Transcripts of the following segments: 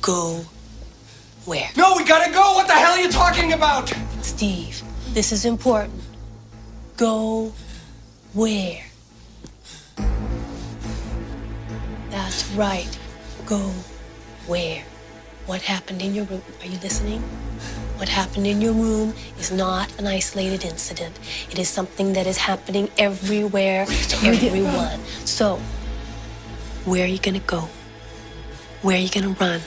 Go where? No, we gotta go. What the hell are you talking about? Steve, this is important. Go where? That's right. Go where? What happened in your room? Are you listening? What happened in your room is not an isolated incident. It is something that is happening everywhere to everyone. So, where are you gonna go? Where are you gonna run?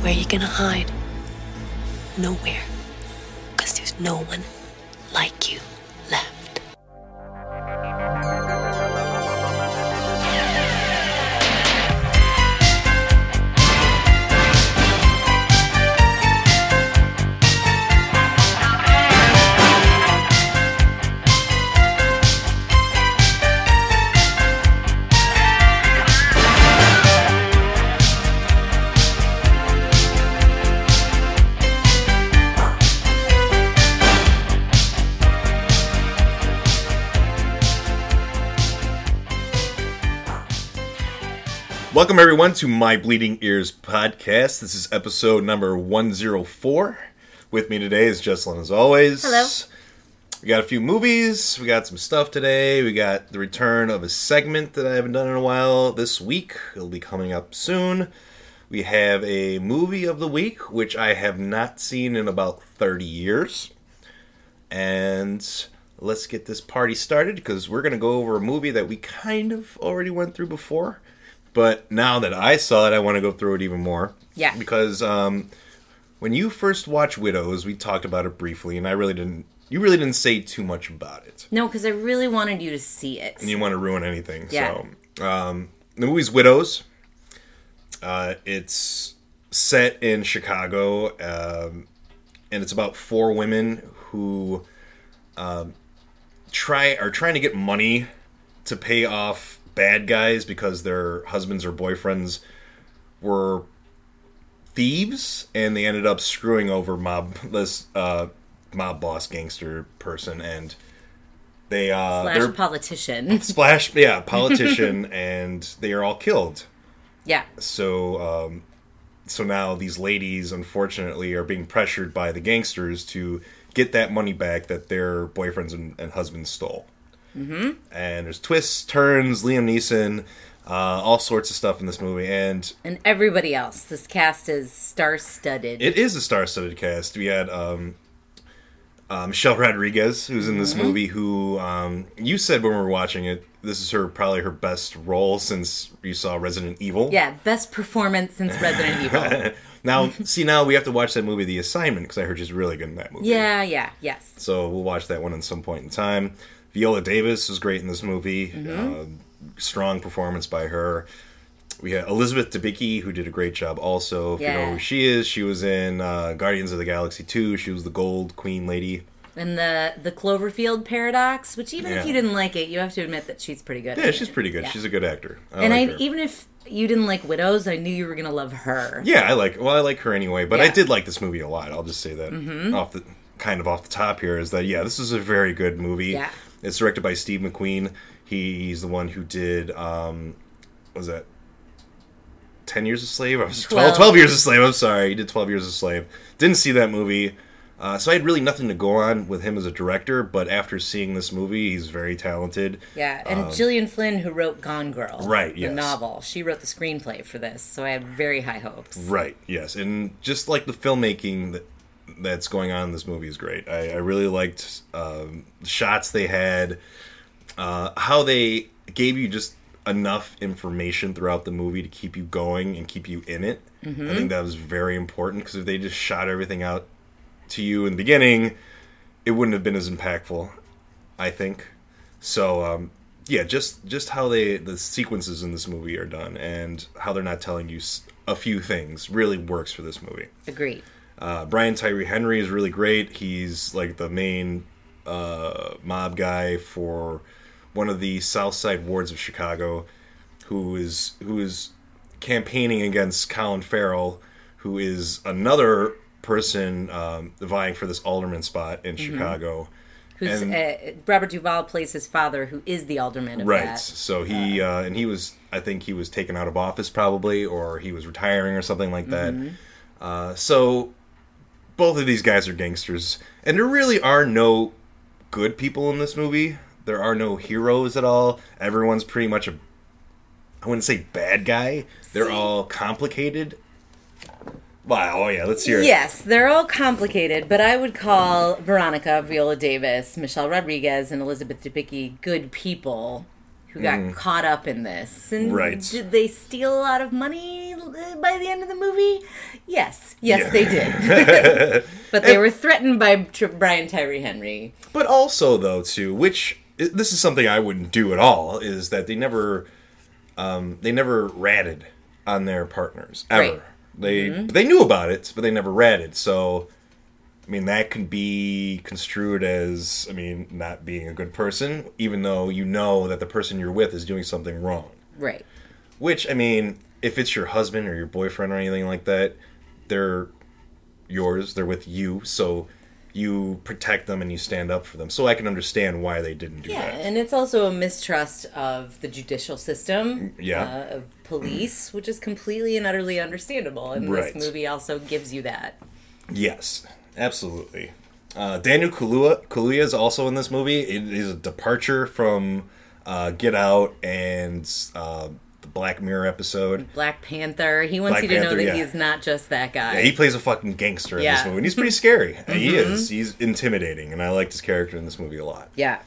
Where are you gonna hide? Nowhere. Because there's no one like you Welcome everyone to my Bleeding Ears podcast. This is episode number 104. With me today is Jesselyn as always. Hello. We got a few movies, we got some stuff today. We got the return of a segment that I haven't done in a while this week. It'll be coming up soon. We have a movie of the week which I have not seen in about 30 years. And let's get this party started because we're going to go over a movie that we kind of already went through before. But now that I saw it, I want to go through it even more. Yeah. Because um, when you first watched Widows, we talked about it briefly, and I really didn't. You really didn't say too much about it, No, because I really wanted you to see it. and you want to ruin anything. Yeah. So um, the movie's Widows. Uh, it's set in Chicago, um, and it's about four women who um, try are trying to get money to pay off bad guys because their husbands or boyfriends were thieves and they ended up screwing over mob this uh, mob boss gangster person and they uh Slash they're politician. splash yeah politician and they are all killed yeah. so um so now these ladies unfortunately are being pressured by the gangsters to get that money back that their boyfriends and, and husbands stole mm-hmm. and there's twists turns liam neeson uh, all sorts of stuff in this movie and And everybody else. This cast is star studded. it is a star-studded cast we had um uh, Michelle Rodriguez, who's in this movie, who um, you said when we were watching it, this is her probably her best role since you saw Resident Evil. yeah, best performance since Resident Evil. Now, see, now we have to watch that movie, The Assignment, because I heard she's really good in that movie. Yeah, yeah, yes. So we'll watch that one at some point in time. Viola Davis was great in this movie. Mm-hmm. Uh, strong performance by her. We had Elizabeth Debicki, who did a great job also. If you know who she is, she was in uh, Guardians of the Galaxy 2. She was the Gold Queen Lady. And the the Cloverfield paradox, which even if you didn't like it, you have to admit that she's pretty good. Yeah, she's it. pretty good. Yeah. She's a good actor. I and like I even if you didn't like Widows, I knew you were gonna love her. Yeah, I like. Well, I like her anyway, but I Yeah. Mm-hmm. did like this movie a lot. I'll just say that off the kind of off the top here is that yeah, this is a very good movie. Yeah. It's directed by Steve McQueen. He's the one who did um, what was that ten Years a Slave? I was 12, Twelve. 12 Years a Slave. I'm sorry, he did Twelve Years a Slave. Didn't see that movie. Uh, so I had really nothing to go on with him as a director, but after seeing this movie, he's very talented. Yeah, and Gillian Flynn, who wrote Gone Girl, Um, Right, the yes. novel, she wrote the screenplay for this, so I had very high hopes. Right. Yes, and just like the filmmaking that that's going on in this movie is great. I, I really liked um, the shots they had, uh, how they gave you just enough information throughout the movie to keep you going and keep you in it. I think that was very important because if they just shot everything out to you in the beginning, it wouldn't have been as impactful. I think. So um, yeah, just just how they the sequences in this movie are done and how they're not telling you a few things really works for this movie. Agreed. Uh, Brian Tyree Henry is really great. He's like the main uh, mob guy for one of the South Side wards of Chicago, who is who is campaigning against Colin Farrell, who is another person um, vying for this alderman spot in Chicago. Who's And- uh, Robert Duvall plays his father, who is the alderman of right. that. So he uh, and he was, I think he was taken out of office probably, or he was retiring or something like that. Mm-hmm. Uh, so both of these guys are gangsters, and there really are no good people in this movie. There are no heroes at all. Everyone's pretty much a, I wouldn't say bad guy. They're all complicated. Wow. Oh yeah. Let's hear it. Yes, they're all complicated, but I would call Veronica, Viola Davis, Michelle Rodriguez, and Elizabeth Debicki good people who got caught up in this. And Mm. Right. did they steal a lot of money by the end of the movie? Yes, yes, Yeah. they did. but they were threatened by Brian Tyree Henry. But also, though, too, which this is something I wouldn't do at all, is that they never, um, they never ratted on their partners ever. Right. They they knew about it, but they never ratted. So, I mean, that can be construed as, I mean, not being a good person, even though you know that the person you're with is doing something wrong. Right. Which, I mean, if it's your husband or your boyfriend or anything like that, they're yours, they're with you, so you protect them and you stand up for them. So I can understand why they didn't do Yeah, that. and it's also a mistrust of the judicial system, Yeah. uh, of police, which is completely and utterly understandable. And Right. this movie also gives you that. Yes, absolutely. Uh, Daniel Kaluuya, Kaluuya is also in this movie. It is a departure from uh, Get Out and uh, Black Mirror episode. Black Panther. He wants Black you to know that yeah. he is not just that guy. Yeah, he plays a fucking gangster in Yeah. this movie, and he's pretty scary. He is. He's intimidating, and I liked his character in this movie a lot. yeah.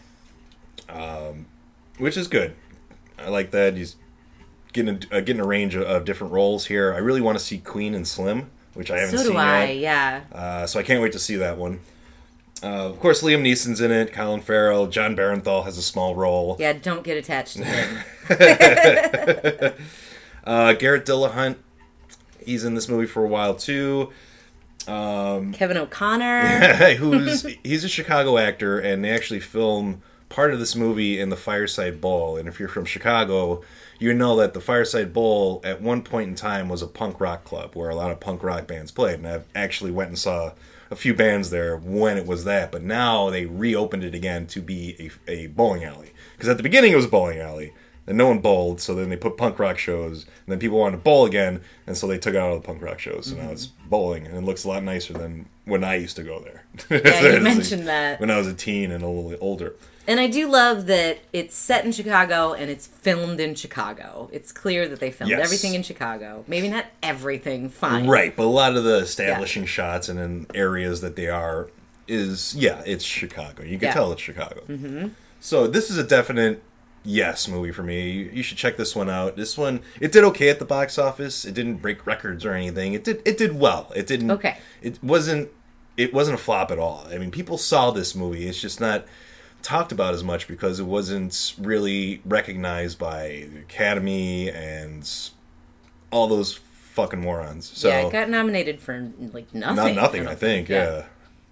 which is good. I like that he's getting a, uh, getting a range of, of different roles here. I really want to see Queen and Slim, which I haven't So seen do I. yet. Yeah. Uh, so I can't wait to see that one. Uh, of course, Liam Neeson's in it. Colin Farrell, Jon Bernthal has a small role. Yeah. Don't get attached to him. Uh, Garrett Dillahunt, he's in this movie for a while too. Um, Kevin O'Connor. who's he's a Chicago actor, and they actually film part of this movie in the Fireside Bowl. And if you're from Chicago, you know that the Fireside Bowl at one point in time was a punk rock club where a lot of punk rock bands played. And I actually went and saw a few bands there when it was that. But now they reopened it again to be a, a bowling alley. Because at the beginning it was a bowling alley. and no one bowled, so then they put punk rock shows, and then people wanted to bowl again, and so they took out all the punk rock shows. So now mm-hmm. it's bowling, and it looks a lot nicer than when I used to go there. Yeah, you mentioned that. when I was a teen and a little older. And I do love that it's set in Chicago and it's filmed in Chicago. It's clear that they filmed Yes. everything in Chicago. Maybe not everything, fine. Right, but a lot of the establishing shots and in areas that they are is yeah, it's Chicago. You can Yeah. tell it's Chicago. Mm-hmm. So this is a definite yes movie for me. You, you should check this one out. This one it did okay at the box office. It didn't break records or anything. It did it did well. It didn't. Okay. It wasn't it wasn't a flop at all. I mean, people saw this movie. It's just not talked about as much because it wasn't really recognized by the Academy and all those fucking morons. So yeah, it got nominated for like nothing. not nothing, I don't think. Yeah.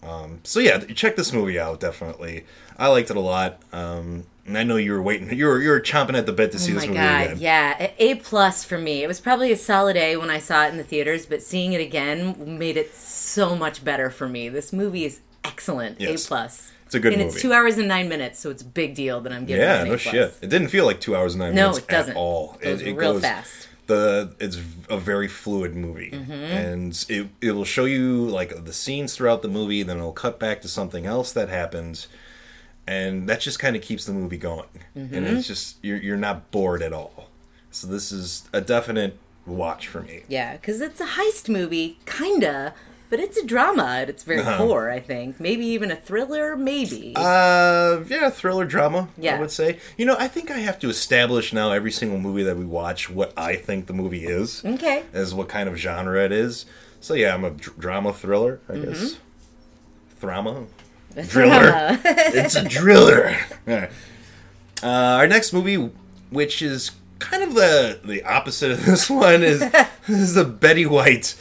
Um, so yeah, check this movie out. Definitely, I liked it a lot. Um, and I know you were waiting. You were you were chomping at the bit to see Oh this movie god, again. yeah, A- A plus for me. It was probably a solid A when I saw it in the theaters, but seeing it again made it so much better for me. This movie is excellent. Yes. A plus. It's a good and movie. it's two hours and nine minutes, so it's a big deal that I'm getting. Yeah, no A+. shit. It didn't feel like two hours and nine No, minutes it doesn't. at all. It goes real fast. The it's a very fluid movie, Mm-hmm. and it it will show you like the scenes throughout the movie. Then it'll cut back to something else that happens, and that just kind of keeps the movie going. And Mm-hmm. it's just you're you're not bored at all. So this is a definite watch for me. Yeah, because it's a heist movie, kinda, but it's a drama at its very Uh-huh. core. I think maybe even a thriller, maybe. Uh, yeah, thriller drama. Yeah, I would say. You know, I think I have to establish now every single movie that we watch what I think the movie is. okay. as what kind of genre it is. So yeah, I'm a dr- drama thriller, I Mm-hmm. guess. Thrama, driller. it's a driller. Uh, our next movie, which is kind of the the opposite of this one, is is the Betty White,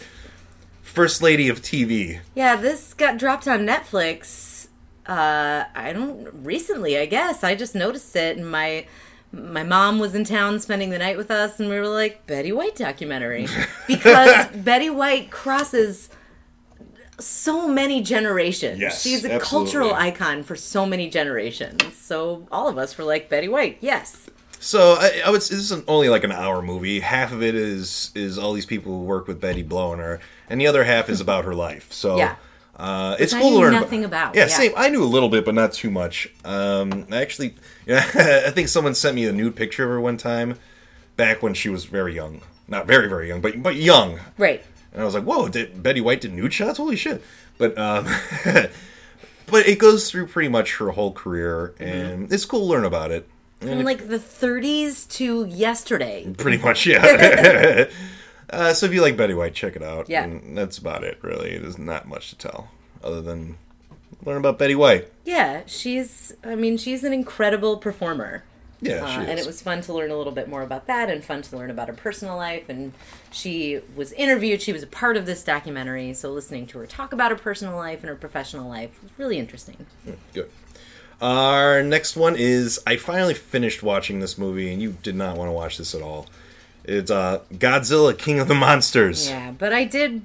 First Lady of TV. Yeah, this got dropped on Netflix. Uh, I don't recently. I guess I just noticed it, and my my mom was in town spending the night with us, and we were like Betty White documentary because Betty White crosses so many generations. Yes, She's a absolutely. cultural icon for so many generations. So all of us were like Betty White. Yes. So I, I would. This is an, only like an hour movie. Half of it is is all these people who work with Betty blowing her, and the other half is about her life. So Yeah. uh, it's I cool to learn nothing about, Yeah, yeah. same. I knew a little bit, but not too much. Um, I actually, yeah, I think someone sent me a nude picture of her one time, back when she was very young. Not very very young, but but young. Right. And I was like, "Whoa, did Betty White did nude shots? Holy shit!" But um, but it goes through pretty much her whole career, and it's cool to learn about it. From like the 30s to yesterday. Pretty much, yeah. uh, so if you like Betty White, check it out. Yeah. And that's about it, really. There's not much to tell other than learn about Betty White. Yeah, she's. I mean, she's an incredible performer. Yeah, Uh, she is. and it was fun to learn a little bit more about that and fun to learn about her personal life. And she was interviewed, she was a part of this documentary. So listening to her talk about her personal life and her professional life was really interesting. Good. Our next one is I finally finished watching this movie, and you did not want to watch this at all. It's uh, Godzilla King of the Monsters. Yeah, but I did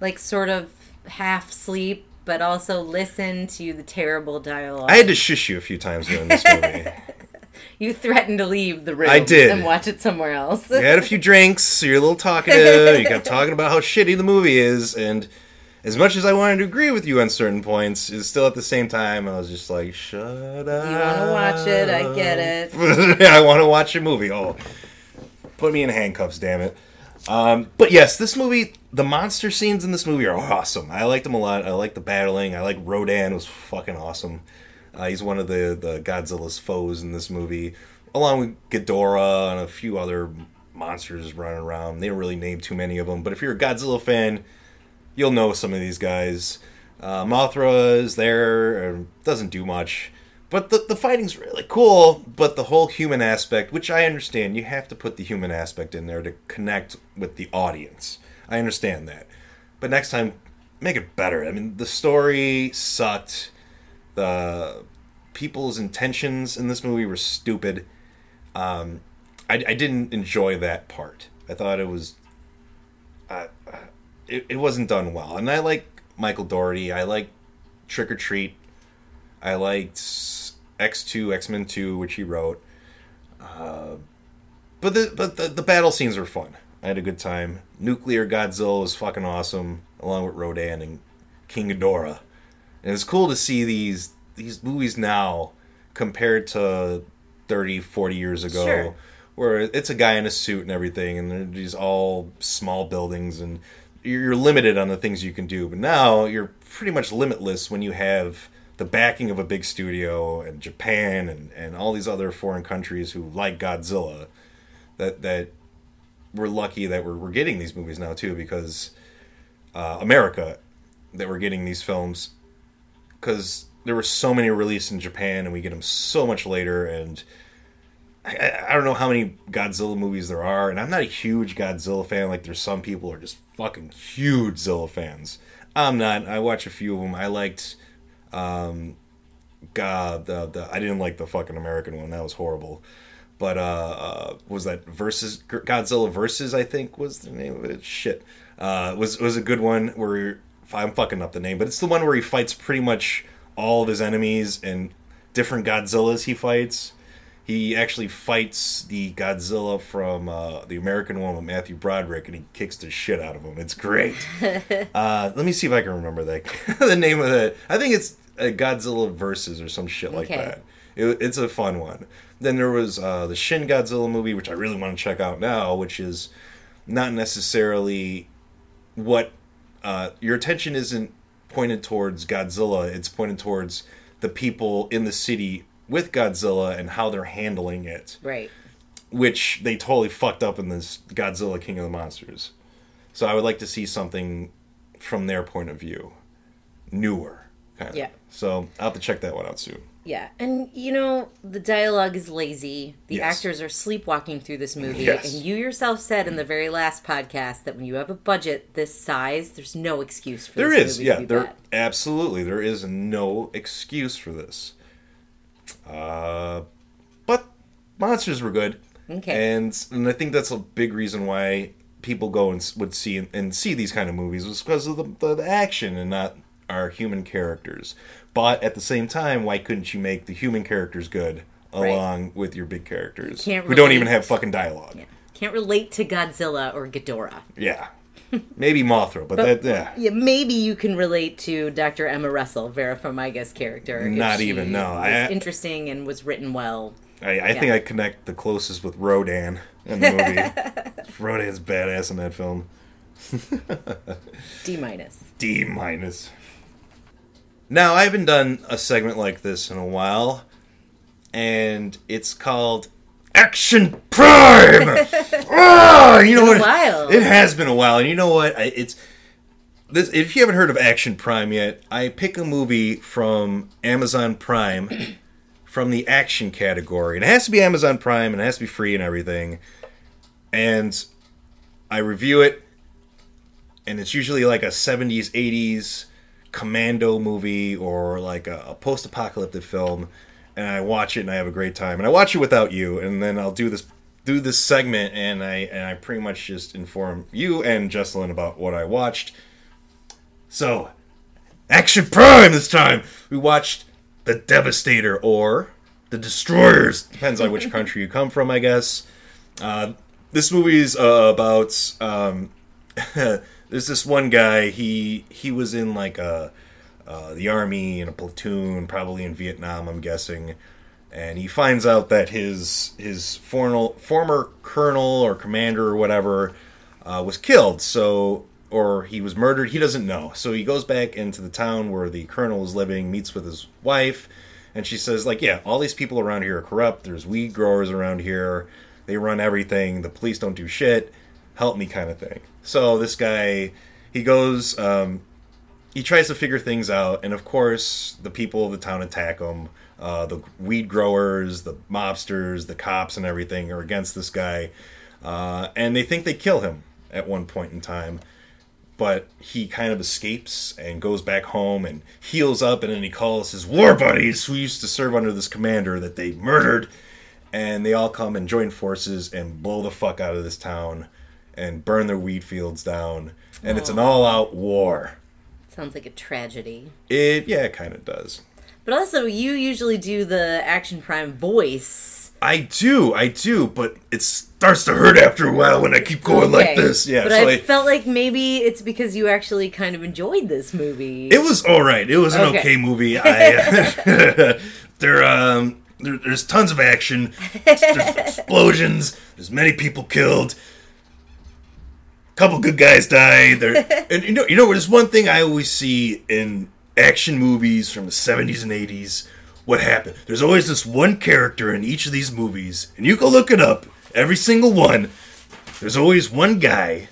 like sort of half sleep, but also listen to the terrible dialogue. I had to shush you a few times during this movie. you threatened to leave the room I did. and watch it somewhere else. you had a few drinks, so you're a little talkative. You got talking about how shitty the movie is, and as much as I wanted to agree with you on certain points, it's still at the same time I was just like, "Shut up." you want to watch it? I get it. I want to watch a movie. Oh, put me in handcuffs, damn it. Um, but yes, this movie, the monster scenes in this movie are awesome. I liked them a lot. I like the battling. I like Rodan was fucking awesome. Uh, he's one of the the Godzilla's foes in this movie, along with Ghidorah and a few other monsters running around. They don't really name too many of them, but if you're a Godzilla fan, you'll know some of these guys. Uh, Mothra is there, doesn't do much. But the, the fighting's really cool, but the whole human aspect, which I understand, you have to put the human aspect in there to connect with the audience. I understand that. But next time, make it better. I mean, the story sucked. The people's intentions in this movie were stupid. Um, I, I didn't enjoy that part. I thought it was it, it wasn't done well. And I like Michael Dougherty. I like Trick or Treat. I liked X2, X Men 2, which he wrote. Uh, but the but the, the battle scenes were fun. I had a good time. Nuclear Godzilla was fucking awesome, along with Rodan and King Ghidorah. And it's cool to see these these movies now compared to 30, 40 years ago Sure. where it's a guy in a suit and everything and they're these all small buildings and you're limited on the things you can do. But now you're pretty much limitless when you have the backing of a big studio and Japan and, and all these other foreign countries who like Godzilla that that we're lucky that we're, we're getting these movies now too because uh, America that we're getting these films because there were so many released in Japan and we get them so much later and I- I, don't know how many Godzilla movies there are and I'm not a huge Godzilla fan. Like there's some people are just fucking huge Zilla fans. I'm not. I watch a few of them I liked um God the, the I didn't like the fucking American one. That was horrible. But uh, uh was that versus Godzilla versus I think was the name of it? Shit. Uh was was a good one where I'm fucking up the name but it's the one where he fights pretty much all of his enemies and different Godzillas he fights he actually fights the Godzilla from uh, the American one with Matthew Broderick, and he kicks the shit out of him. It's great. uh, let me see if I can remember that the name of it. I think it's uh, Godzilla versus or some shit like Okay. that. It, it's a fun one. Then there was uh, the Shin Godzilla movie, which I really want to check out now, which is not necessarily what uh, your attention isn't pointed towards Godzilla. It's pointed towards the people in the city with Godzilla and how they're handling it, Right. which they totally fucked up in this Godzilla King of the Monsters. So I would like to see something from their point of view, newer. Kind of. Yeah. So I'll have to check that one out soon. Yeah, and you know the dialogue is lazy. The Yes. actors are sleepwalking through this movie, Yes. and you yourself said in the very last podcast that when you have a budget this size, there's no excuse for There this is, movie yeah, there bad. absolutely there is no excuse for this. Uh, but monsters were good, Okay. and and I think that's a big reason why people go and would see and see these kind of movies was because of the, the, the action and not our human characters. But at the same time, why couldn't you make the human characters good Right. along with your big characters who don't even have fucking dialogue? Can't relate to Godzilla or Ghidorah. Yeah, maybe Mothra, but, that yeah. Yeah, maybe you can relate to Dr. Emma Russell, Vera Farmiga's character. Not even, no. I- interesting and was written well. I, I think I connect the closest with Rodan in the movie. Rodan's badass in that film. D minus. D minus. Now I haven't done a segment like this in a while, and it's called Action Prime. ah, you know been a what? while. It has been a while, and you know what? I, it's this. If you haven't heard of Action Prime yet, I pick a movie from Amazon Prime from the action category, and it has to be Amazon Prime, and it has to be free and everything. And I review it, and it's usually like a 70s 80s commando movie or like a, a post-apocalyptic film and i watch it and i have a great time. And i watch it without you and then i'll do this do this segment and i and i pretty much just inform you and jesselyn about what i watched. So action prime this time! We watched the devastator or the destroyers. Depends on which country you come from i guess. Uh, this movie's uh, about um, there's this one guy he he was in like a uh, the army in a platoon probably in Vietnam I'm guessing. And he finds out that his his formal, former colonel or commander or whatever uh, was killed. So or he was murdered. He doesn't know. So he goes back into the town where the colonel is living meets with his wife and she says like yeah all these people around here are corrupt. There's weed growers around here. They run everything. The police don't do shit. Help me kind of thing. So this guy he goes um, he tries to figure things out and of course the people of the town attack him. Uh, the weed growers the mobsters the cops and everything are against this guy uh, and they think they kill him at one point in time. But he kind of escapes and goes back home and heals up and then he calls his war buddies who used to serve under this commander that they murdered and they all come and join forces and blow the fuck out of this town and burn their weed fields down. And it's an all-out war Sounds like a tragedy. it yeah it kind of does But also, you usually do the Action Prime voice. i do i do but it starts to hurt after a while when i keep going like this yeah But so I I- felt like maybe it's because you actually kind of enjoyed this movie. It was all right. It was an Okay. okay, movie. I, there, um, there, there's tons of action. There's explosions. There's many people killed. Couple good guys die. There, and you know, you know, there's one thing I always see in action movies from the 70s and 80s. What happened? There's always this one character in each of these movies, and you can look it up. Every single one. There's always one guy,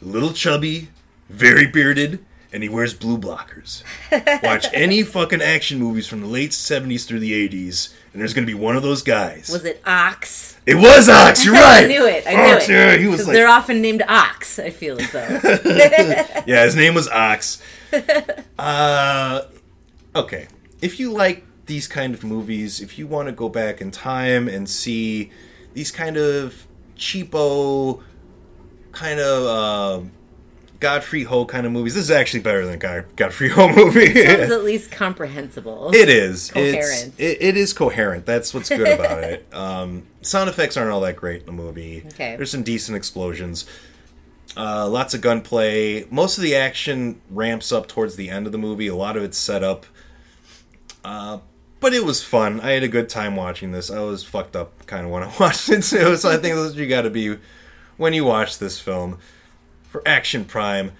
a little chubby, very bearded, and he wears blue blockers. Watch any fucking action movies from the late 70s through the 80s, and there's gonna be one of those guys. Was it Ox? it was Ox, you're right! I knew it. I knew Ox, it. Yeah, he was like, they're often named Ox. I feel as though. yeah, his name was Ox. Uh, okay. If you like these kind of movies, if you want to go back in time and see these kind of cheapo, kind of um, Godfrey Ho kind of movies, this is actually better than God, Godfrey Ho movie. It Sounds at least comprehensible. It is. Coherent. it, it is coherent. That's what's good about it. Um, sound effects aren't all that great in the movie. Okay. There's some decent explosions. Uh, lots of gunplay. Most of the action ramps up towards the end of the movie. A lot of it's set up. Uh, but it was fun. I had a good time watching this. I was fucked up kind of when I watched it too. So I think that's what you got to be when you watch this film. For Action Prime.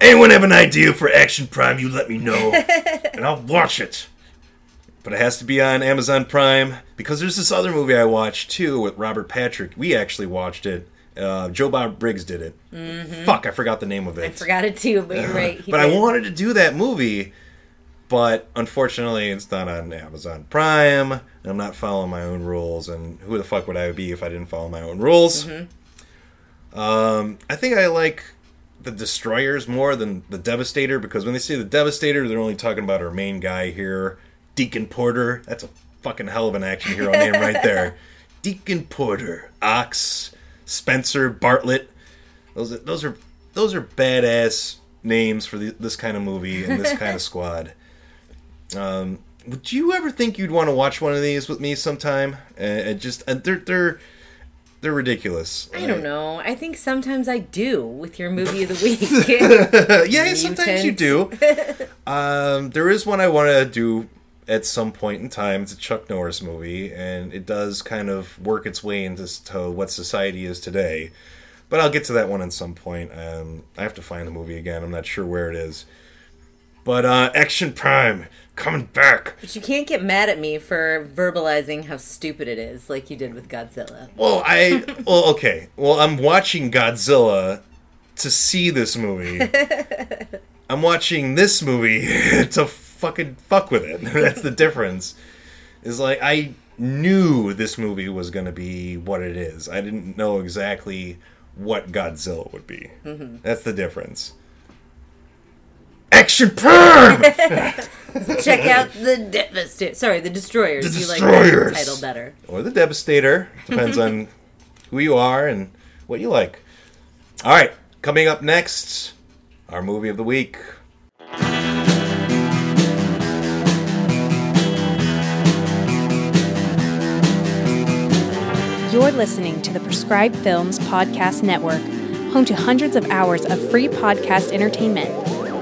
Anyone have an idea for Action Prime? You let me know, and I'll watch it. But it has to be on Amazon Prime because there's this other movie I watched too with Robert Patrick. We actually watched it. Uh, Joe Bob Briggs did it. Fuck, I forgot the name of it. I forgot it too, but you're right. but I wanted to do that movie, but unfortunately, it's not on Amazon Prime. And I'm not following my own rules, and who the fuck would I be if I didn't follow my own rules? Mm-hmm. Um, I think I like the Destroyers more than the Devastator because when they say the Devastator, they're only talking about our main guy here, Deacon Porter. That's a fucking hell of an action hero name right there. Deacon Porter, Ox, Spencer Bartlett. Those are, those are those are badass names for the, this kind of movie and this kind of squad. Um, would you ever think you'd want to watch one of these with me sometime? Uh, just uh, they're they're they're ridiculous. I don't know. I think sometimes I do with your movie of the week. yeah, sometimes you do. um, there is one I want to do at some point in time. It's a Chuck Norris movie, and it does kind of work its way into to what society is today. But I'll get to that one at some point. Um, I have to find the movie again. I'm not sure where it is. But uh, Action Prime coming back. but you can't get mad at me for verbalizing how stupid it is, like you did with Godzilla. Well, I well okay. Well, I'm watching Godzilla to see this movie. I'm watching this movie to fucking fuck with it. That's the difference. Is like I knew this movie was going to be what it is. I didn't know exactly what Godzilla would be. Mm-hmm. That's the difference. Action Prime. Check out the Devastator. Sorry, the Destroyers. The You like that Destroyers. title better. or the Devastator. Depends on who you are and what you like. All right, coming up next, our movie of the week. You're listening to the Prescribed Films Podcast Network, home to hundreds of hours of free podcast entertainment.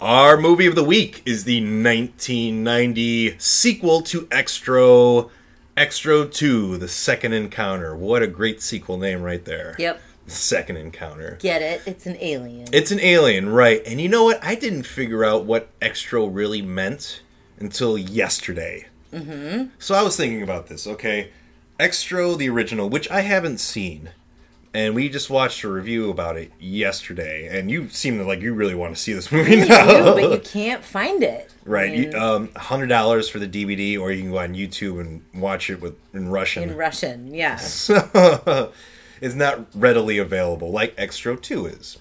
Our movie of the week is the 1990 sequel to Xtro, Xtro 2, The Second Encounter. What a great sequel name right there. Yep. Second Encounter. Get it? It's an alien. It's an alien, right? And you know what? I didn't figure out what extra really meant until yesterday. Mm-hmm. So I was thinking about this. Okay, Xtro the original, which I haven't seen, and we just watched a review about it yesterday. And you seem to like you really want to see this movie You now, do, but you can't find it. right? I You, um, hundred dollars for the DVD, or you can go on YouTube and watch it with in Russian. in Russian, yeah. is not readily available like Xtro 2 is.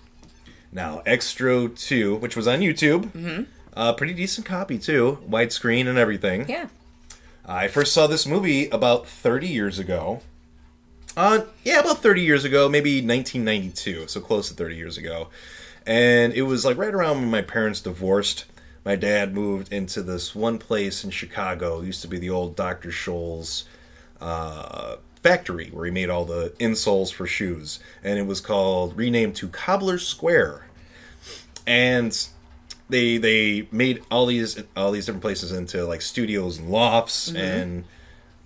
Now, Xtro 2, which was on YouTube, mm-hmm. uh, pretty decent copy too, widescreen and everything. Yeah. I first saw this movie about 30 years ago. Uh, yeah, about 30 years ago, maybe 1992, so close to 30 years ago. And it was like right around when my parents divorced. My dad moved into this one place in Chicago. It used to be the old Dr. Scholl's uh, factory where he made all the insoles for shoes. And it was called, renamed to Cobbler Square. And they they made all these all these different places into like studios and lofts and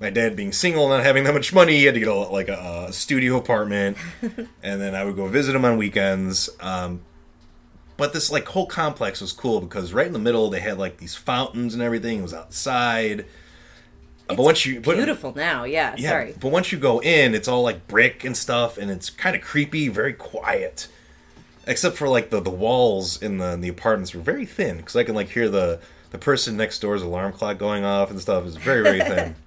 my dad being single not having that much money he had to get a, like a, a studio apartment and then i would go visit him on weekends um, but this like whole complex was cool because right in the middle they had like these fountains and everything it was outside Uh, but once you but- Beautiful now, yeah. yeah, Sorry. but once you go in, it's all like brick and stuff, and it's kind of creepy, very quiet. Except for like the the walls in the in the apartments were very thin because I can like hear the the person next door's alarm clock going off and stuff. It's very very thin.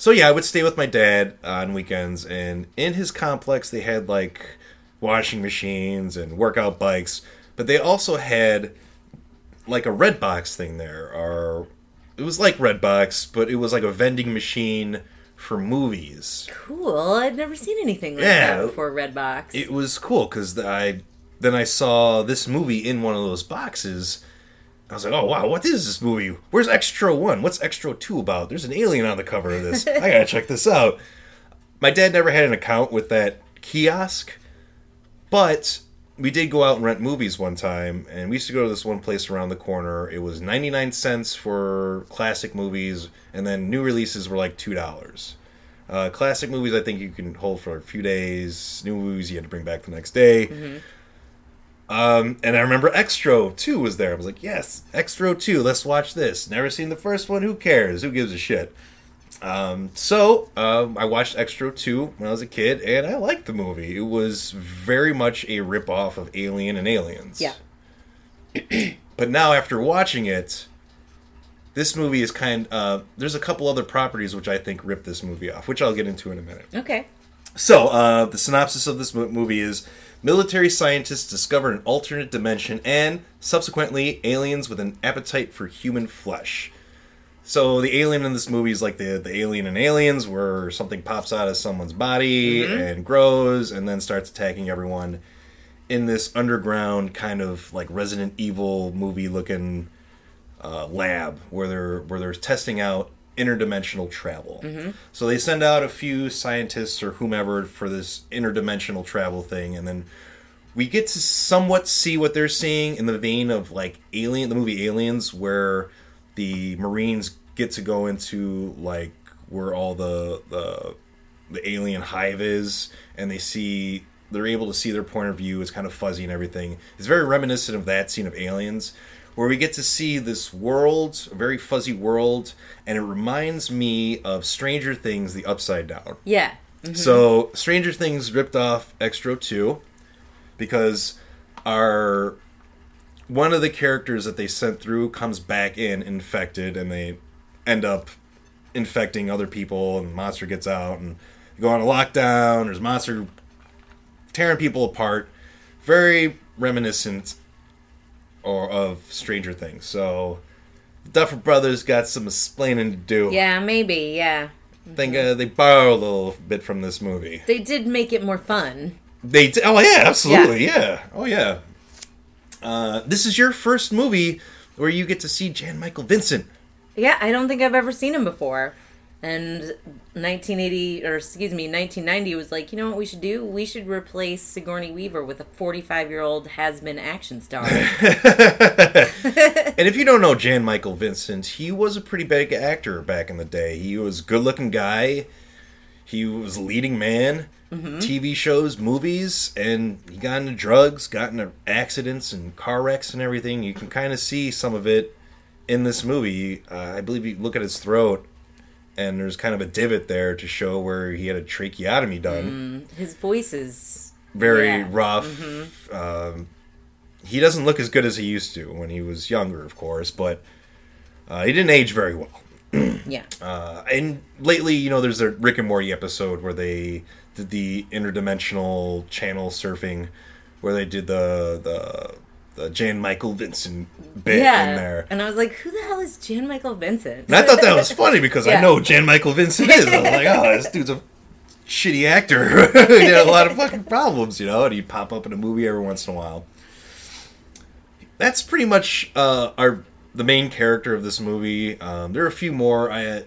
So yeah, I would stay with my dad on weekends, and in his complex they had like washing machines and workout bikes, but they also had like a red box thing there, or it was like red box, but it was like a vending machine for movies. Cool. I'd never seen anything like Yeah. that before Redbox. It was cool because I then I saw this movie in one of those boxes. I was like, oh wow, what is this movie? Where's Xtro One? What's Xtro Two about? There's an alien on the cover of this. I gotta check this out. My dad never had an account with that kiosk, but we did go out and rent movies one time, and we used to go to this one place around the corner. It was 99 cents for classic movies, and then new releases were like $2. Uh, classic movies, I think you can hold for a few days. New movies, you had to bring back the next day. Um, and I remember Xtro 2 was there. I was like, yes, Xtro 2, let's watch this. Never seen the first one, who cares? Who gives a shit? Um, so um, I watched Xtro 2 when I was a kid, and I liked the movie. It was very much a ripoff of Alien and Aliens. Yeah. But now after watching it, this movie is kind. Uh, there's a couple other properties which I think rip this movie off, which I'll get into in a minute. Okay. So, uh, the synopsis of this movie is military scientists discover an alternate dimension and, subsequently, aliens with an appetite for human flesh. So, the alien in this movie is like the, the alien in Aliens, where something pops out of someone's body and grows and then starts attacking everyone in this underground kind of like Resident Evil movie looking uh, lab where they're where they're testing out interdimensional travel. Mm-hmm. So they send out a few scientists or whomever for this interdimensional travel thing, and then we get to somewhat see what they're seeing in the vein of like Alien, the movie Aliens, where the Marines get to go into like where all the the the alien hive is, and they see they're able to see their point of view. It's kind of fuzzy and everything. It's very reminiscent of that scene of Aliens, where we get to see this world, a very fuzzy world, and it reminds me of Stranger Things: The Upside Down. Yeah. So Stranger Things ripped off Xtro 2 because our one of the characters that they sent through comes back in infected and they end up infecting other people and monster gets out and go on a lockdown there's monster tearing people apart very reminiscent or of Stranger Things so the Duffer Brothers got some explaining to do Yeah, maybe. Yeah. I think uh, they borrow a little bit from this movie They did make it more fun. they d- oh yeah, absolutely, yeah. Oh yeah. Uh, this is your first movie where you get to see Jan Michael Vincent. Yeah, I don't think I've ever seen him before. And 1980, or excuse me, 1990 was like, you know what we should do? We should replace Sigourney Weaver with a 45 year old has been action star. And if you don't know Jan Michael Vincent, he was a pretty big actor back in the day. He was a good-looking guy. He was a leading man, TV shows, movies, and he got into drugs, got into accidents and car wrecks and everything. You can kind of see some of it in this movie. Uh, I believe you look at his throat, and there's kind of a divot there to show where he had a tracheotomy done. His voice is. very Yeah. rough. Um, he doesn't look as good as he used to when he was younger, of course, but uh, he didn't age very well. Yeah. Uh, and lately, you know, there's a Rick and Morty episode where they did the interdimensional channel surfing, where they did the the, the Jan Michael Vincent bit yeah. in there. And I was like, who the hell is Jan Michael Vincent? And I thought that was funny because I know Jan Michael Vincent is. I'm like, oh, this dude's a shitty actor. he had a lot of fucking problems, you know, and he'd pop up in a movie every once in a while. That's pretty much uh, our the main character of this movie. Um, there are a few more. I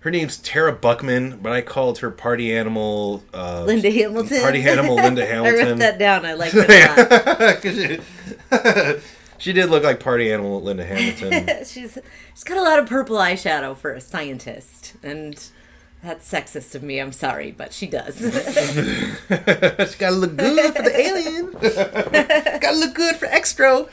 her name's Tara Buckman, but I called her Party Animal. Uh, Linda Hamilton. Party Animal Linda Hamilton. I wrote that down. I liked it a lot. 'Cause she, did look like Party Animal Linda Hamilton. she's she's got a lot of purple eyeshadow for a scientist, and that's sexist of me. I'm sorry, but she does. She gotta look good for the alien. gotta look good for extra.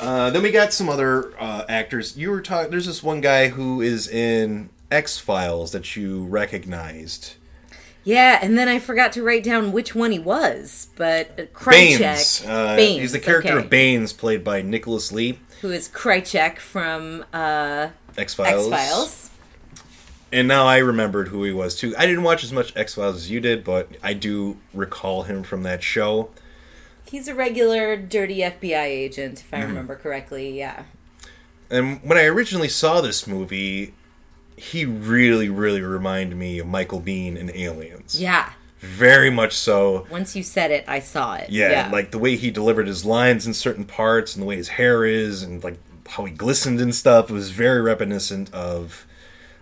Uh, then we got some other uh, actors. You were talking. There's this one guy who is in X Files that you recognized. Yeah, and then I forgot to write down which one he was, but uh, Baines. Krychek. Uh, Baines, He's the character okay. of Baines, played by Nicholas Lea. who is Krychek from uh, X Files. X Files. And now I remembered who he was too. I didn't watch as much X Files as you did, but I do recall him from that show. He's a regular dirty FBI agent, if I Mm-hmm. remember correctly. Yeah. And when I originally saw this movie, he really, really reminded me of Michael Biehn in Aliens. Yeah. Very much so. Once you said it, I saw it. Yeah, like the way he delivered his lines in certain parts and the way his hair is and like how he glistened and stuff was very reminiscent of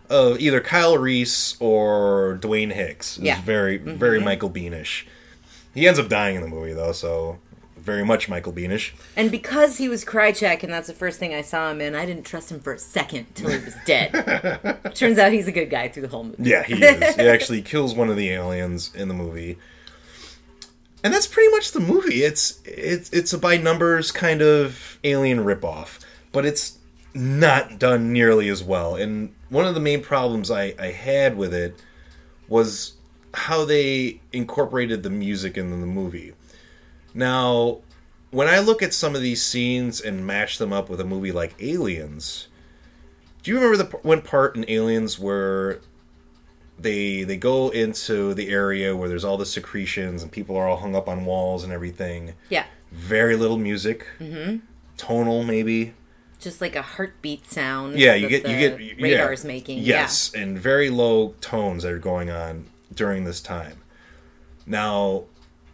of either Kyle Reese or Dwayne Hicks. It was Yeah. very mm-hmm. very Michael Biehnish. He ends up dying in the movie though, so very much Michael Biehnish. And because he was Krychek, and that's the first thing I saw him in, I didn't trust him for a second till he was dead. Turns out he's a good guy through the whole movie. Yeah, he is. he actually kills one of the aliens in the movie. And that's pretty much the movie. It's it's it's a by numbers kind of alien ripoff, but it's not done nearly as well. And one of the main problems I, I had with it was how they incorporated the music in the movie. Now, when I look at some of these scenes and match them up with a movie like Aliens, do you remember the one part in Aliens where they they go into the area where there's all the secretions and people are all hung up on walls and everything? Yeah. Very little music, mm-hmm. tonal maybe. Just like a heartbeat sound. Yeah, you get you get you- radar yeah. making. Yes, and very low tones that are going on during this time. Now,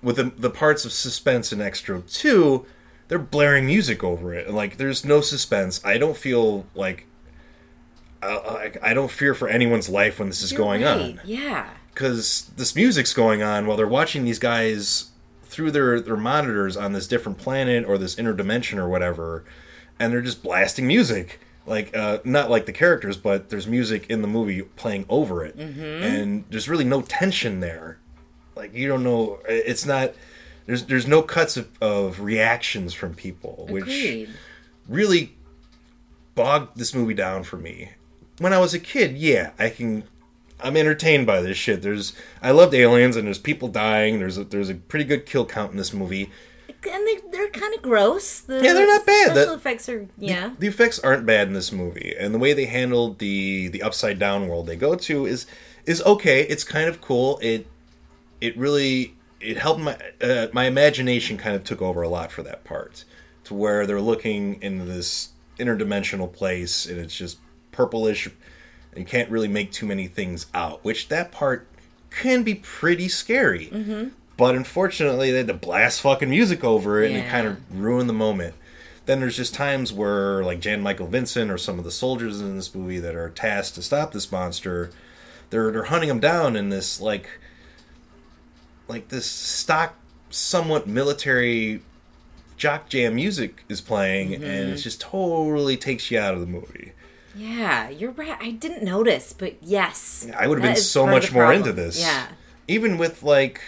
with the the parts of suspense in Xtro Two, they're blaring music over it, and like there's no suspense. I don't feel like. I, I I don't fear for anyone's life when this is You're going right, on Yeah. because this music's going on while they're watching these guys through their their monitors on this different planet or this inner dimension or whatever, and they're just blasting music. Like uh, not like the characters, but there's music in the movie playing over it, and there's really no tension there. Like you don't know, it's not. There's there's no cuts of, of reactions from people, which Agreed. really bogged this movie down for me. When I was a kid, yeah, I can. I'm entertained by this shit. There's, I loved aliens, and there's people dying. There's a, there's a pretty good kill count in this movie. And they, they're kind of gross. The Yeah, they're not bad. Special That- effects are, yeah. The effects aren't bad in this movie, and the way they handled the the upside down world they go to is is okay. It's kind of cool. It it really it helped my uh, my imagination kind of took over a lot for that part, to where they're looking in this interdimensional place, and it's just purplish, and can't really make too many things out. Which that part can be pretty scary. Mm-hmm. But unfortunately, they had to blast fucking music over it, and it kind of ruined the moment. Then there's just times where, like Jan Michael Vincent or some of the soldiers in this movie that are tasked to stop this monster, they're they're hunting him down in this like like this stock, somewhat military jock jam music is playing, and it just totally takes you out of the movie. Yeah, you're right. I didn't notice, but yes. I would have been so much more problem. into this. Yeah. Even with like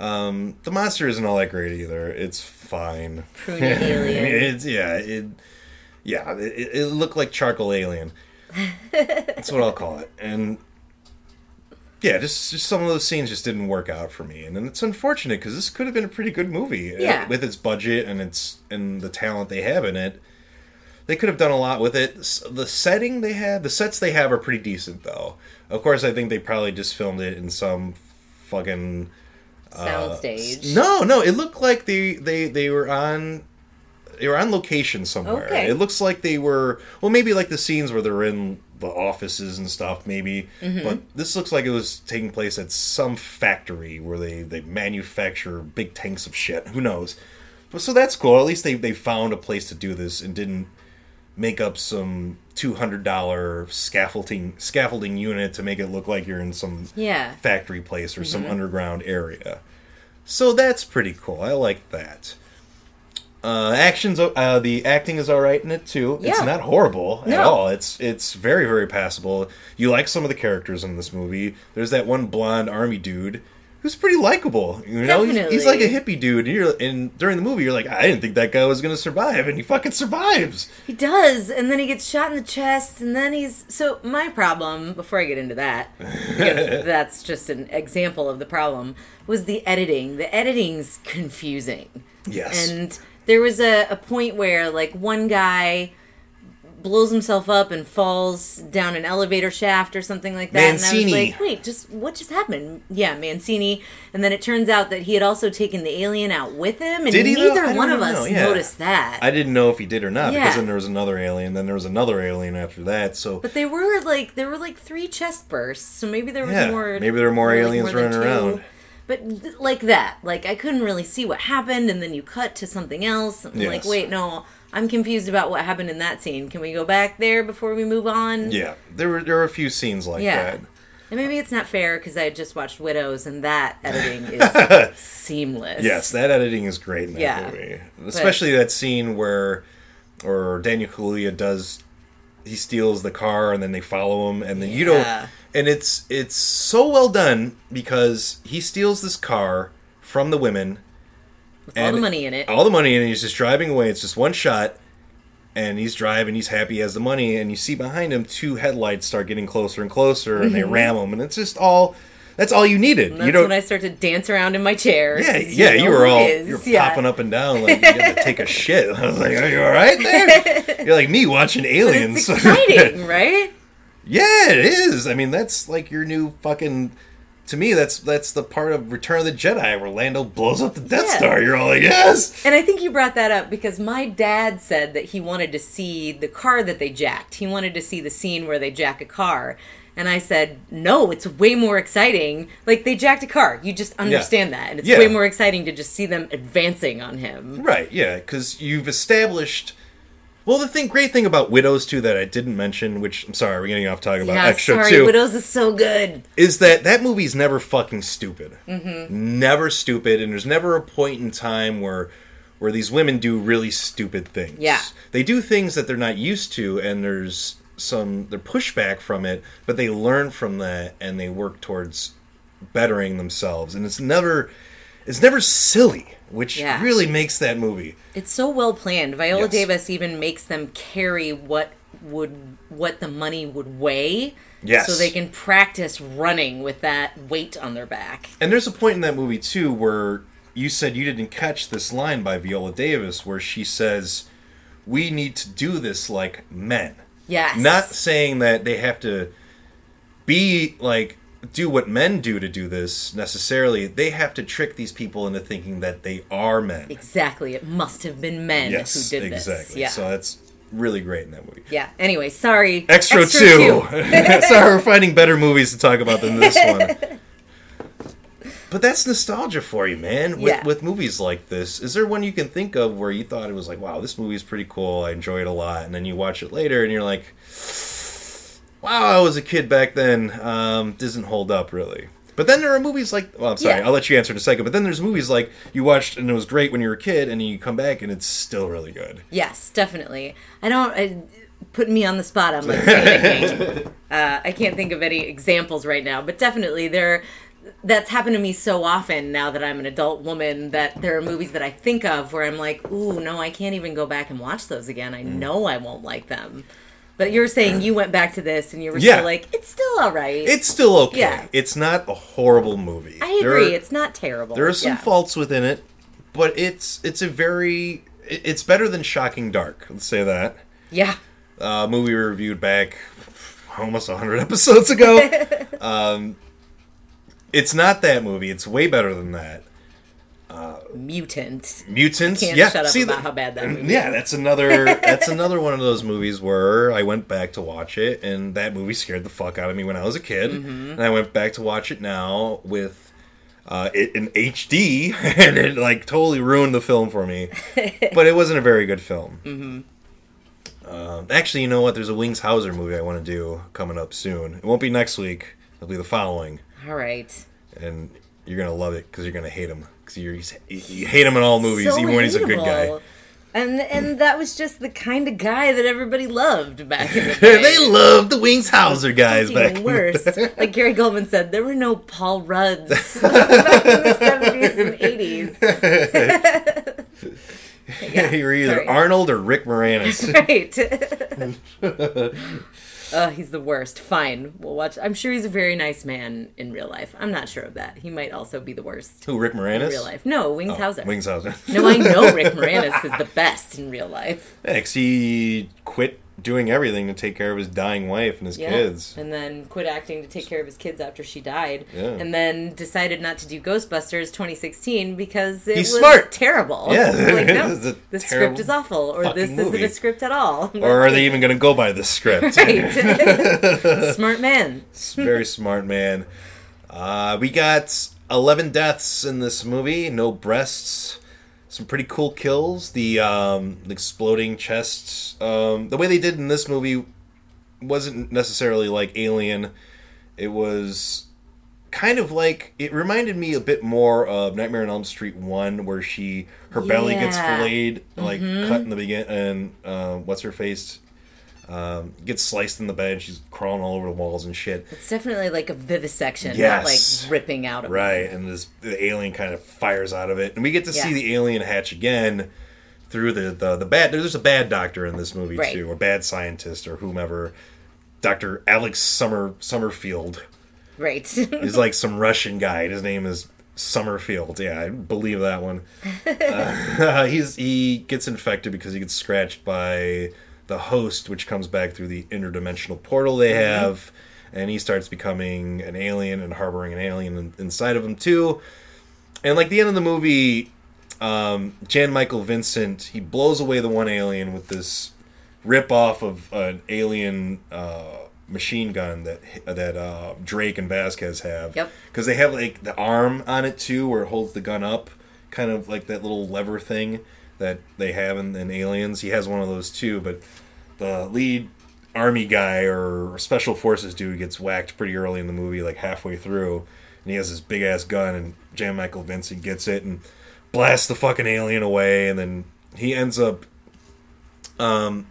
um the monster isn't all that great either. It's fine. Alien. it's yeah, it yeah, it, it looked like charcoal alien. That's what I'll call it. And yeah, just just some of those scenes just didn't work out for me, and, it's unfortunate because this could have been a pretty good movie uh, Yeah. with its budget and its and the talent they have in it. They could have done a lot with it. The setting they had, the sets they have are pretty decent though. Of course, I think they probably just filmed it in some fucking Soundstage. no, no. It looked like they they they were on they were on location somewhere. Okay. It looks like they were well, maybe like the scenes where they're in the offices and stuff, maybe. Mm-hmm. But this looks like it was taking place at some factory where they they manufacture big tanks of shit. Who knows? But so that's cool. At least they they found a place to do this and didn't make up some two hundred dollar scaffolding scaffolding unit to make it look like you're in some Yeah. factory place or Mm-hmm. some underground area. So that's pretty cool. I like that. Uh, actions. Uh, the acting is all right in it too. Yeah. It's not horrible at all. It's it's very very passable. You like some of the characters in this movie. There's that one blonde army dude who's pretty likable. You know, he's, he's like a hippie dude. And, you're, and during the movie, you're like, I didn't think that guy was gonna survive, and he fucking survives. He does, and then he gets shot in the chest, and then he's. So, my problem, before I get into that, because that's just an example of the problem, was the editing. The editing's confusing. Yes. And there was a, a point where, like, one guy blows himself up and falls down an elevator shaft or something like that. And I Mancini. was like, wait, just what just happened? Yeah, Mancini. And then it turns out that he had also taken the alien out with him, and Did he, neither one of us yeah. noticed that. I didn't know if he did or not because then there was another alien, then there was another alien after that. So But they were like there were like three chest bursts, so maybe there was Yeah, more. maybe there were more like, aliens than running two. around. But th- like that, like I couldn't really see what happened, and then you cut to something else. I'm like, wait, no, I'm confused about what happened in that scene. Can we go back there before we move on? yeah, there were there were a few scenes like Yeah. that. And maybe it's not fair because I just watched Widows, and that editing is seamless. Yes, that editing is great in that Yeah. movie, especially that scene where, or Daniel Kaluuya does, he steals the car and then they follow him, and then you don't, Yeah. And it's it's so well done because he steals this car from the women, all and the money in it. all the money, and he's just driving away. It's just one shot, and he's driving, he's happy, he has the money, and you see behind him two headlights start getting closer and closer, and they ram him, and it's just all. That's all you needed. Mm-hmm. That's you don't. when I start to dance around in my chair. Yeah, yeah, know you were all you're Yeah. popping up and down like you had to take a shit. I was like, "Are you all right there?" You're like me watching But aliens. It's exciting, right? Yeah, it is. I mean, that's like your new fucking. To me, that's that's the part of Return of the Jedi where Lando blows up the Death Yeah. Star. You're all like, yes. And I think you brought that up because my dad said that he wanted to see the car that they jacked. He wanted to see the scene where they jack a car. And I said, no, it's way more exciting. Like, they jacked a car. You just understand that. And it's Yeah. way more exciting to just see them advancing on him. Right. Yeah, because you've established. Well, the thing, great thing about Widows too that I didn't mention, which I'm sorry, we're getting off talking about Yeah, Xtro sorry, too, Widows is so good. is that that movie's never fucking stupid. Mm-hmm. Never stupid, and there's never a point in time where where these women do really stupid things. Yeah. they do things that they're not used to, and there's some they're pushback from it, but they learn from that and they work towards bettering themselves, and it's never it's never silly, which Yeah. really makes that movie. It's so well planned. Viola Yes. Davis even makes them carry what would what the money would weigh. Yes. So they can practice running with that weight on their back. And there's a point in that movie too where you said you didn't catch this line by Viola Davis where she says, "We need to do this like men." Yes. Not saying that they have to be like do what men do to do this necessarily. They have to trick these people into thinking that they are men. Exactly. It must have been men yes, who did exactly. this. Yeah. So that's really great in that movie. yeah. Anyway, sorry. Xtro, two. Sorry, we're finding better movies to talk about than this one. But that's nostalgia for you, man. With Yeah. with movies like this, is there one you can think of where you thought it was like, wow, this movie's pretty cool. I enjoy it a lot, and then you watch it later and you're like, wow, I was a kid back then. Um, doesn't hold up really. But then there are movies like, well, I'm sorry, Yeah. I'll let you answer in a second. But then there's movies like you watched and it was great when you were a kid, and you come back and it's still really good. Yes, definitely. I don't. I, putting me on the spot. I'm like uh, I can't think of any examples right now, but definitely there. That's happened to me so often now that I'm an adult woman that there are movies that I think of where I'm like, ooh, no, I can't even go back and watch those again. Mm. I know I won't like them. But you're saying you went back to this and you were Yeah. still like, it's still all right. It's still okay. Yeah. It's not a horrible movie. I agree. are- it's not terrible. There are some Yeah. faults within it, but it's it's a very it's better than Shocking Dark. Let's say that Yeah. uh, movie we reviewed back almost hundred episodes ago. um, it's not that movie. It's way better than that. Mutant. Mutants. Can't yeah, shut up see about that- how bad that movie Yeah, is. that's another that's another one of those movies where I went back to watch it, and that movie scared the fuck out of me when I was a kid, Mm-hmm. and I went back to watch it now with uh, it in HD, and it like totally ruined the film for me. but it wasn't a very good film. Mm-hmm. Um, actually, you know what? There's a Wings Hauser movie I want to do coming up soon. It won't be next week. It'll be the following, All right. and you're gonna love it because you're gonna hate him because you you hate him in all movies, So even when he's a good guy. And and that was just the kind of guy that everybody loved back in the day. they loved the Wings Hauser guys Fucking back. worse. like Gary Goldman said, there were no Paul Rudds back in the seventies and eighties. you were either sorry. Arnold or Rick Moranis. Right. Uh, he's the worst. Fine, we'll watch. I'm sure he's a very nice man in real life. I'm not sure of that. He might also be the worst Who, Rick Moranis? in real life. No, Wings Hauser. Oh, Wings Hauser. No, I know Rick Moranis is the best in real life. 'cause he quit doing everything to take care of his dying wife and his Yeah. kids. And then quit acting to take care of his kids after she died. Yeah. And then decided not to do Ghostbusters 2016 because it He's was smart. terrible. Yeah, like, no, the script is awful, or this isn't a script at all. Or are they even going to go by the script? right? Smart man. Very smart man. Uh, we got 11 deaths in this movie, no breasts. Some pretty cool kills. The um, exploding chests. Um, the way they did in this movie wasn't necessarily like Alien. It was kind of like it reminded me a bit more of Nightmare on Elm Street one, where she her belly gets Yeah. filleted, like cut in the begin, and uh, what's her face um, gets sliced in the bed. She's crawling all over the walls and shit. It's definitely like a vivisection, Yes. not like ripping out of Right, and this the alien kind of fires out of it, and we get to see the alien hatch again through the the, the bad. There's a bad doctor in this movie Right. too, or bad scientist or whomever. Doctor Alex Summer Summerfield. Right. He's like some Russian guy. His name is Summerfield. Yeah, I believe that one. Uh, he's he gets infected because he gets scratched by the host, which comes back through the interdimensional portal they have, and he starts becoming an alien and harboring an alien in, inside of him too. And like the end of the movie, um, Jan Michael Vincent he blows away the one alien with this rip off of an alien uh, machine gun that that uh, Drake and Vasquez have. Yep. Because they have like the arm on it too, where it holds the gun up, kind of like that little lever thing that they have in, in Aliens. He has one of those too, but the lead army guy or special forces dude gets whacked pretty early in the movie, like halfway through, and he has this big ass gun, and Jan Michael Vincent gets it and blasts the fucking alien away, and then he ends up um,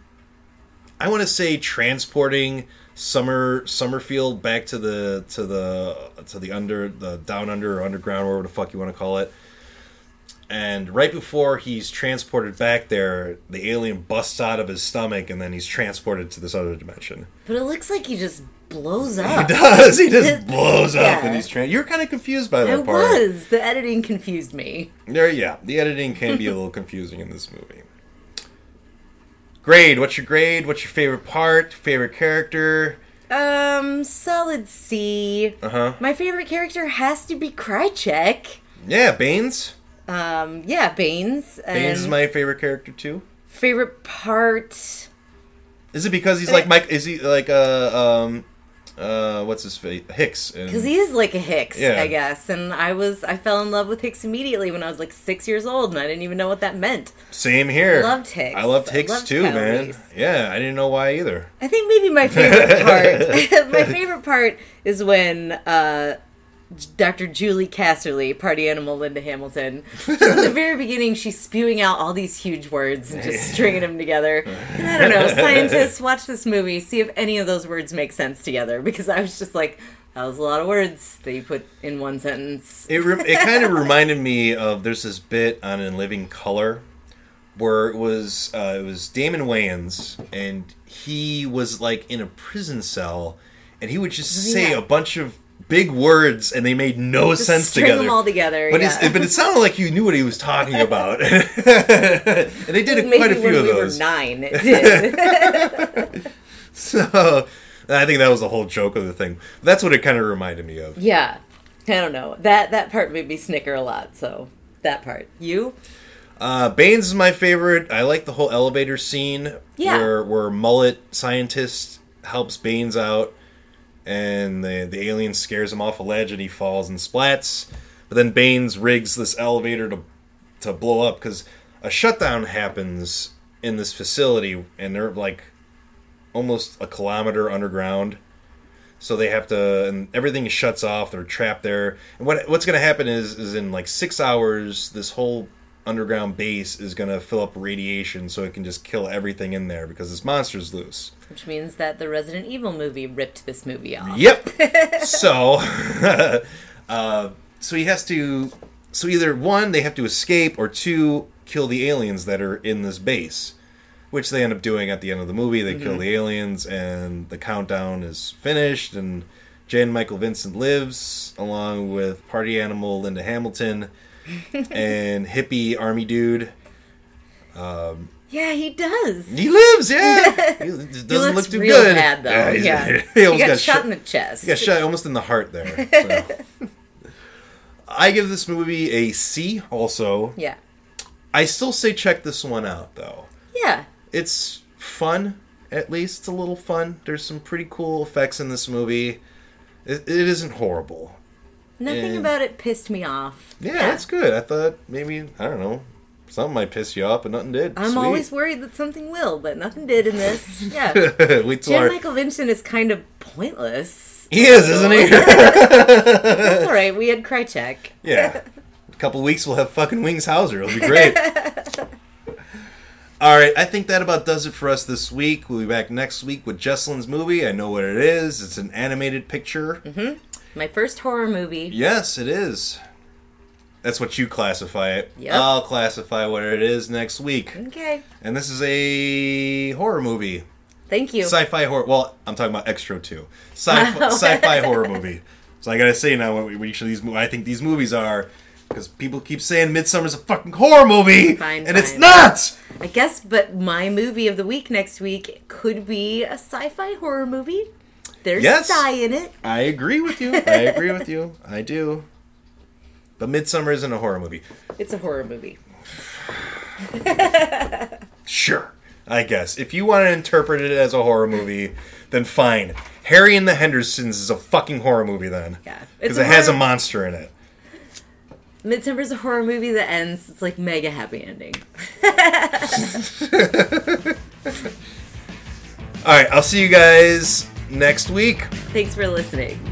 I want to say transporting Summer Summerfield back to the to the to the under the down under or underground, or whatever the fuck you want to call it. And right before he's transported back there, the alien busts out of his stomach, and then he's transported to this other dimension. but it looks like he just blows up. He does. He just blows up, Yeah. and he's trans. You're kind of confused by that I part. was. The editing confused me. There, yeah, the editing can be a little confusing in this movie. Grade. What's your grade? What's your favorite part? Favorite character? Um, solid C. Uh huh. My favorite character has to be Krychek. Yeah, Baines. Um, yeah, Baines. Baines is my favorite character too. favorite part. Is it because he's like Mike? Is he like uh um uh what's his face Hicks? Because he is like a Hicks, Yeah. I guess. And I was, I fell in love with Hicks immediately when I was like six years old, and I didn't even know what that meant. Same here. I Loved Hicks. I loved I Hicks loved too, man. Yeah, I didn't know why either. I think maybe my favorite part, my favorite part is when uh, Dr. Julie Casserly, party animal Linda Hamilton, just in the very beginning, she's spewing out all these huge words and just stringing them together. And I don't know, scientists, watch this movie, see if any of those words make sense together, because I was just like, that was a lot of words that you put in one sentence. It re- it kind of reminded me of there's this bit on In Living Color where it was uh, it was Damon Wayans and he was like in a prison cell and he would just say Yeah. a bunch of big words and they made no Just sense string together. them all together. But, yeah. it's, but it sounded like you knew what he was talking about, and they did Maybe quite a few when of we those. were nine, it did. So I think that was the whole joke of the thing. That's what it kind of reminded me of. yeah, I don't know. That that part made me snicker a lot. So that part, you. Uh, Baines is my favorite. I like the whole elevator scene Yeah. where where mullet scientist helps Baines out, and the the alien scares him off a ledge and he falls and splats. But then Baines rigs this elevator to to blow up because a shutdown happens in this facility and they're like almost a kilometer underground. So they have to, and everything shuts off. They're trapped there. And what what's going to happen is, is in like six hours, this whole underground base is going to fill up radiation, so it can just kill everything in there because this monster's loose. Which means that the Resident Evil movie ripped this movie off. Yep. so, uh, so he has to. So either one, they have to escape, or two, kill the aliens that are in this base, which they end up doing at the end of the movie. They kill the aliens, and the countdown is finished, and Jan Michael Vincent lives along with party animal Linda Hamilton and hippie army dude. Um, yeah, he does. He lives, yeah. He doesn't he looks look too real good. bad though. he's- Yeah, he he, got, got shot shot- in the chest. He got shot almost in the heart there. so. I give this movie a C. Also, Yeah, I still say check this one out though. yeah. It's fun. At least it's a little fun. There's some pretty cool effects in this movie. It, it isn't horrible. Nothing Yeah. about it pissed me off. Yeah, that's good. I thought maybe I don't know something might piss you off, but nothing did. I'm Sweet. always worried that something will, but nothing did in this. Yeah. Jan Michael Vincent is kind of pointless. he is, isn't he? That's all right. We had Krychek. Yeah. A couple weeks we'll have fucking Wings Hauser. It'll be great. All right, I think that about does it for us this week. We'll be back next week with Jesselyn's movie. I know what it is. It's an animated picture. Mm-hmm. My first horror movie. Yes, it is. That's what you classify it. Yep. I'll classify what it is next week. Okay. And this is a horror movie. Thank you. Sci-fi horror. Well, I'm talking about Xtro 2. Sci-fi, oh. sci-fi horror movie. So I gotta say now what what each of these I think these movies are because people keep saying Midsummer's a fucking horror movie, Fine, and it's not. I guess, but my movie of the week next week could be a sci-fi horror movie. There's Yes. sci in it. I agree with you. I agree with you. I do. But Midsummer isn't a horror movie. It's a horror movie. Sure. I guess. If you want to interpret it as a horror movie, then fine. Harry and the Hendersons is a fucking horror movie then. Yeah. Because a it has a monster in it. Midsummer's a horror movie that ends. It's like mega happy ending. All right, I'll see you guys next week. Thanks for listening.